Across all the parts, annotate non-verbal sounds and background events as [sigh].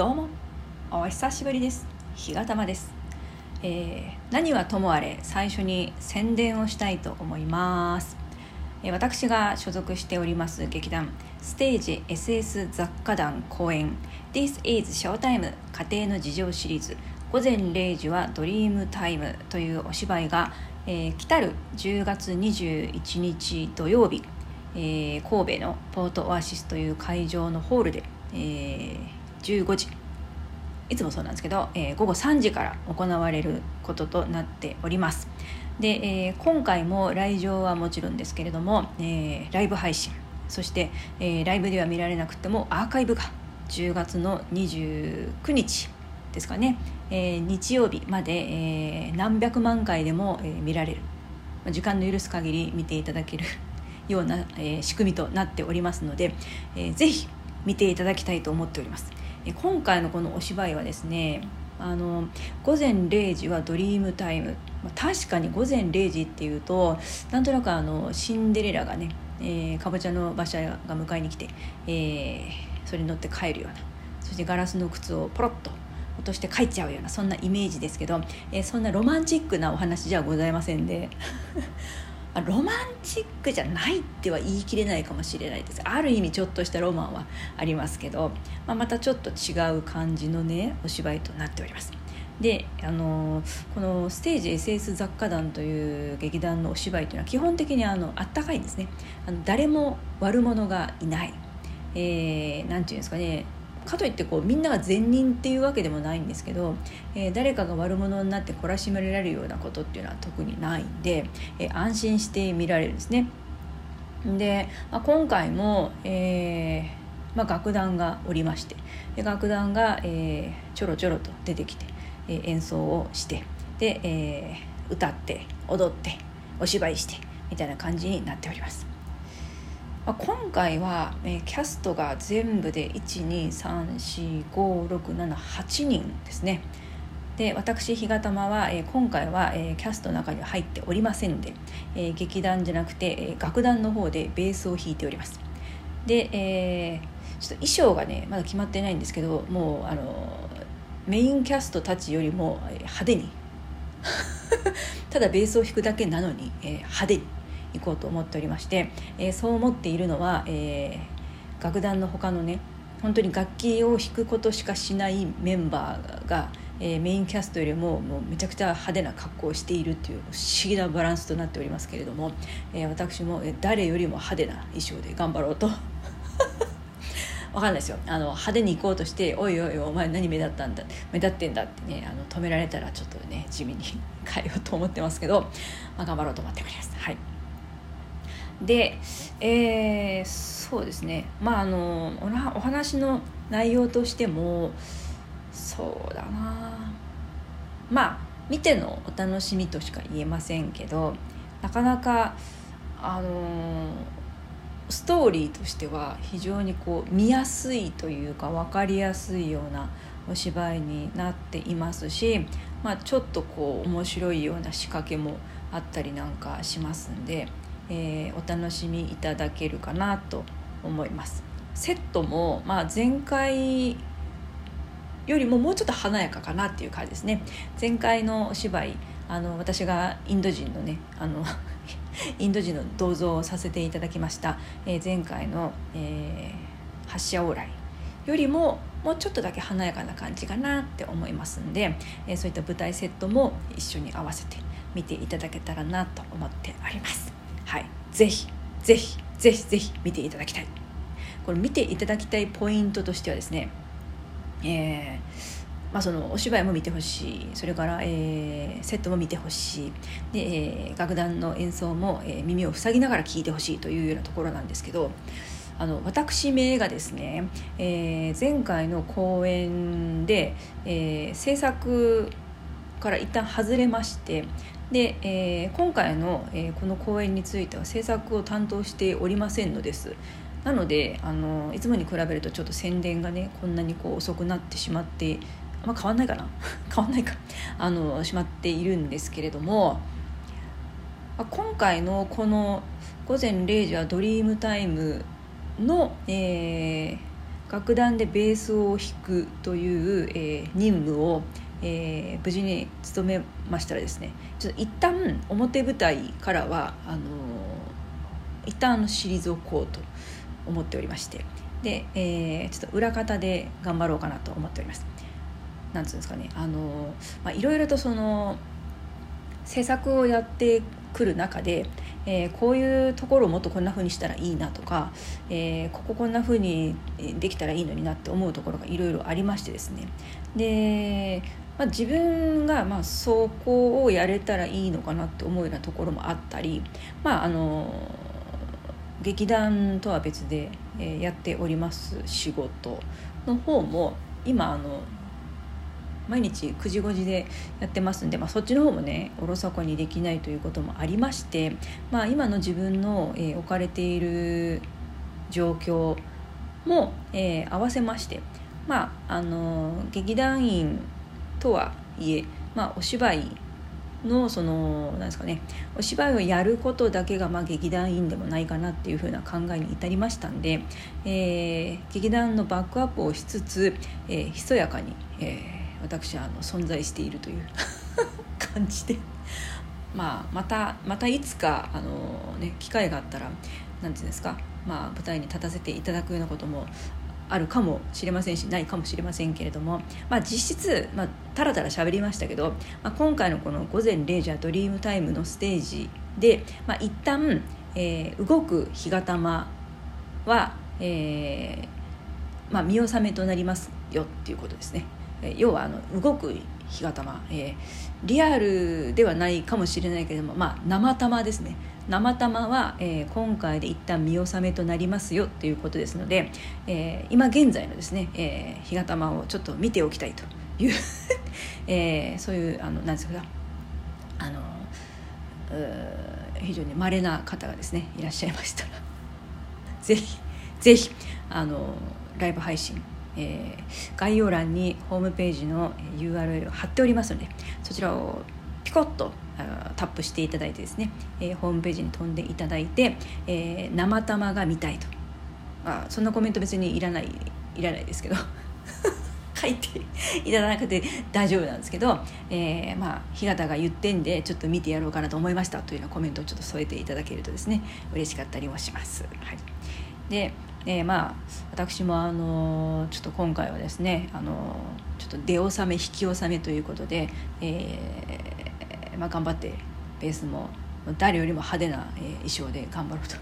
どうも。お久しぶりです。日がたまです、えー、何はともあれ最初に宣伝をしたいと思います、えー、私が所属しております劇団ステージ SS 雑貨団公演 This is Showtime 家庭の事情シリーズ。午前0時はドリームタイムというお芝居が、えー、来たる10月21日土曜日、えー、神戸のポートオアシスという会場のホールで、えー、15時。いつもそうなんですけど、えー、午後3時から行われることとなっております。で、えー、今回も来場はもちろんですけれども、えー、ライブ配信そして、え、ライブでは見られなくてもアーカイブが10月の29日ですかね、え、日曜日まで、え、何百万回でも、え、見られる。時間の許す限り見ていただける [laughs] ような、え、仕組みとなっておりますので、えー、ぜひ見ていただきたいと思っております。今回のこのお芝居はですねあの午前0時はドリームタイム、確かに午前0時っていうとなんとなくあのシンデレラがね、えー、かぼちゃの馬車が迎えに来て、えー、それに乗って帰るようなそしてガラスの靴をポロッと落として帰っちゃうようなそんなイメージですけど、えー、そんなロマンチックなお話じゃございませんで。あロマンチックじゃないっては言い切れないかもしれないです。ある意味ちょっとしたロマンはありますけど、まあ、またちょっと違う感じのねお芝居となっております。であのこのステージ SS 雑貨団という劇団のお芝居というのは基本的にあのあったかいんですね。あの誰も悪者がいない。えー、ていうんですかね。かといってこうみんなが善人っていうわけでもないんですけど、えー、誰かが悪者になって懲らしめられるようなことっていうのは特にないんで、えー、安心して見られるんですね。で、まあ、今回も、えーまあ、楽団がおりましてで楽団が、えー、ちょろちょろと出てきて、え、演奏をしてで、え、歌って踊ってお芝居してみたいな感じになっております。まあ、今回は、え、キャストが全部で1234567人ですね。で私日が玉は、えー、今回は、えー、キャストの中には入っておりませんで、えー、劇団じゃなくて、えー、楽団の方でベースを弾いております。で、えー、ちょっと衣装がねまだ決まってないんですけどもうあのメインキャストたちよりも派手に。[laughs] ただベースを弾くだけなのに、えー、派手に。行こうと思っておりまして、えー、そう思っているのは、えー、楽団の他のね本当に楽器を弾くことしかしないメンバーが、えー、メインキャストよりももうめちゃくちゃ派手な格好をしているという不思議なバランスとなっておりますけれども、えー、私も誰よりも派手な衣装で頑張ろうと。[laughs] わかんないですよ。あの派手に行こうとして「おいおいお前何目立ったんだ目立ってんだ」ってねあの止められたらちょっとね地味に変えようと思ってますけど、まあ、頑張ろうと思っております。はい。で、えー、そうですね。まああのお話の内容としてもそうだな。まあ見てのお楽しみとしか言えませんけどなかなかあのストーリーとしては非常にこう見やすいというか分かりやすいようなお芝居になっていますし、まあ、ちょっとこう面白いような仕掛けもあったりなんかしますんでえー、お楽しみいただけるかなと思います。セットも、まあ、前回よりももうちょっと華やかかなっていう感じですね。前回のお芝居あの私がインド人のねあの [laughs] インド人の銅像をさせていただきました、えー、前回の、えー、発射往来よりももうちょっとだけ華やかな感じかなって思いますんで、えー、そういった舞台セットも一緒に合わせて見ていただけたらなと思っております。はい、ぜひぜひぜひぜひ見ていただきたい。これ見ていただきたいポイントとしてはですね、えーまあ、そのお芝居も見てほしい。それから、えー、セットも見てほしい。で、えー、楽団の演奏も、えー、耳を塞ぎながら聴いてほしいというようなところなんですけどあの私めがですね、え、前回の公演で、え、制作から一旦外れましてで、えー、今回の、えー、この公演については制作を担当しておりませんのです。なのであのいつもに比べるとちょっと宣伝がねこんなにこう遅くなってしまってまあ変わんないかな。[laughs] 変わんないか。あのしまっているんですけれども今回のこの「午前0時はドリームタイムの」えー、楽団でベースを弾くという、えー、任務を、えー、無事に務めましたらですねちょっと一旦表舞台からはあのー、一旦退こうと思っておりましてで、えー、ちょっと裏方で頑張ろうかなと思っております。なんつうんですかねあのまあいろいろとその制作をやってくる中で、えー、こういうところをもっとこんな風にしたらいいなとか、えー、こここんな風にできたらいいのになって思うところがいろいろありましてですねで、まあ、自分がまあそこをやれたらいいのかなって思うようなところもあったりまああの劇団とは別で、やっております仕事の方も今あの毎日9時5時でやってますんで、まあ、そっちの方もねおろそかにできないということもありまして、まあ、今の自分の、え、置かれている状況も、えー、合わせまして、まあ、あの劇団員とはいえ、まあ、お芝居のそのなんですかねお芝居をやることだけがまあ劇団員でもないかなっていうふうな考えに至りましたんで、えー、劇団のバックアップをしつつ、えー、ひそやかに、えー私はあの存在しているという [laughs] 感じで、まあ、またまたいつかあの、ね、機会があったら何て言うんですか、まあ、舞台に立たせていただくようなこともあるかもしれませんしないかもしれませんけれども、まあ、実質、まあ、たらたら喋りましたけど、まあ、今回のこの「午前0時はドリームタイム」のステージで、まあ、一旦、えー、動く干潟玉は、えーまあ、見納めとなりますよっていうことですね。要はあの動く干潟玉、えー、リアルではないかもしれないけれども、まあ、生玉ですね生玉は、えー、今回で一旦見納めとなりますよということですので、えー、今現在のですね、えー、干潟玉をちょっと見ておきたいという [laughs] えー、そういうあのなんですかあの非常に稀な方がですねいらっしゃいましたら [laughs] ぜひぜひあのライブ配信えー、概要欄にホームページの URL を貼っておりますのでそちらをピコッとタップしていただいてですね、えー、ホームページに飛んでいただいて、えー、生玉が見たいとあそんなコメント別にいらないいらないですけど [laughs] 書いていただなくて大丈夫なんですけど、えー、まあ日向が言ってんでちょっと見てやろうかなと思いましたというようなコメントをちょっと添えていただけるとですね嬉しかったりもします。はい、でえー、まあ私もあのちょっと今回はですねあのちょっと出納め引き納めということで、えーまあ、頑張ってベースも誰よりも派手な、え、衣装で頑張ろうと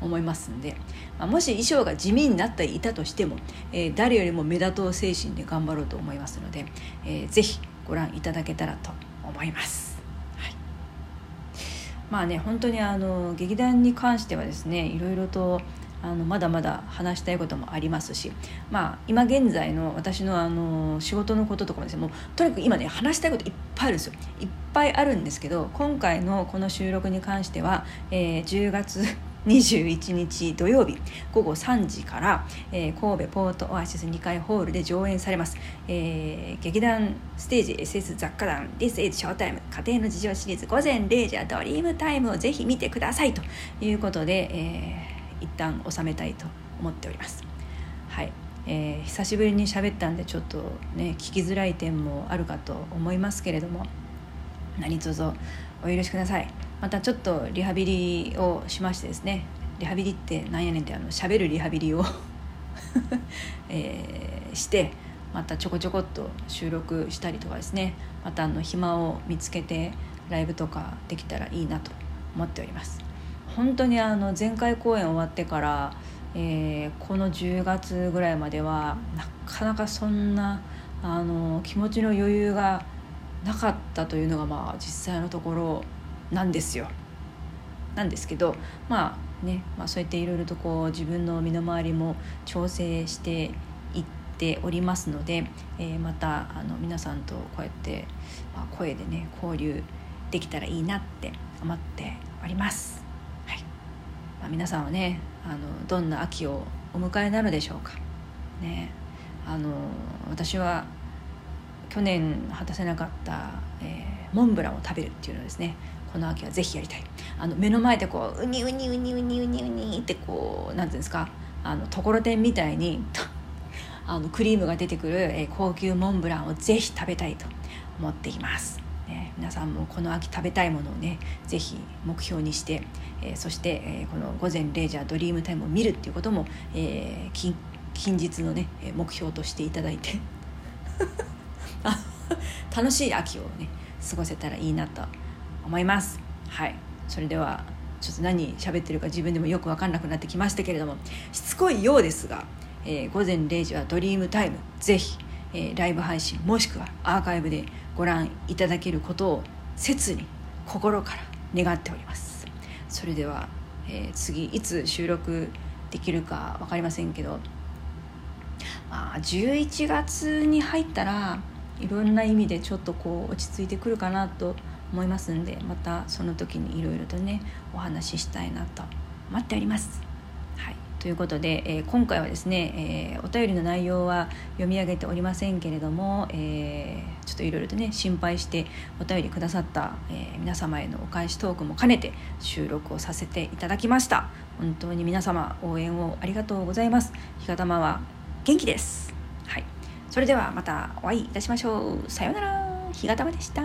思いますんで、まあ、もし衣装が地味になっていたとしても、えー、誰よりも目立とう精神で頑張ろうと思いますので、えー、ぜひご覧いただけたらと思います。はい、まあね本当にあの劇団に関してはですねいろいろとあのまだまだ話したいこともありますし、まあ、今現在の私のあの仕事のこととかもですねもうとにかく今ね話したいこといっぱいあるんですよ。いっぱいあるんですけど今回のこの収録に関しては、えー、10月 [laughs] 21日土曜日午後3時から、えー、神戸ポートオアシス2階ホールで上演されます、えー、劇団ステージ SS 雑貨団 This is Showtime 家庭の事情シリーズ午前0時はドリームタイムをぜひ見てくださいということで、えー一旦収めたいと思っております。はい。えー、久しぶりに喋ったんでちょっとね聞きづらい点もあるかと思いますけれども何卒お許しください。またちょっとリハビリをしましてですねリハビリってなんやねんってあの喋るリハビリを [laughs] えー、してまたちょこちょこっと収録したりとかですねまたあの暇を見つけてライブとかできたらいいなと思っております。本当にあの前回公演終わってから、えー、この10月ぐらいまではなかなかそんなあの気持ちの余裕がなかったというのがまあ実際のところなんですよ。なんですけどまあね、まあ、そうやっていろいろとこう自分の身の回りも調整していっておりますので、えー、またあの皆さんとこうやって、ま、声でね交流できたらいいなって思っております。皆さんはねあのどんな秋をお迎えなのでしょうか。ね、あの私は去年果たせなかった、えー、モンブランを食べるっていうのですねこの秋はぜひやりたいあの目の前でこうウニウニウニウニウニウニってこう何ていうんですかあのところてんみたいにあのクリームが出てくる、え高級モンブランをぜひ食べたいと思っています。皆さんもこの秋食べたいものをねぜひ目標にして、え、そして、え、この「午前0時はドリームタイム」を見るっていうことも、え、近近日のね目標としていただいて [laughs] 楽しい秋をね過ごせたらいいなと思います。はい。それではちょっと何喋ってるか自分でもよく分かんなくなってきましたけれどもしつこいようですが、えー、午前0時はドリームタイムぜひ、えー、ライブ配信もしくはアーカイブでご覧いただけることを切に心から願っておりますそれでは、えー、次いつ収録できるか分かりませんけど、まあ、11月に入ったらいろんな意味でちょっとこう落ち着いてくるかなと思いますんでまたその時にいろいろとねお話ししたいなと思っております。はい、ということで、えー、今回はですね、えー、お便りの内容は読み上げておりませんけれども、えー、ちょっといろいろとね心配してお便りくださった、え皆様へのお返しトークも兼ねて収録をさせていただきました。本当に皆様応援をありがとうございます。日がたまは元気です。はい。それではまたお会いいたしましょう。さようなら。日がたまでした。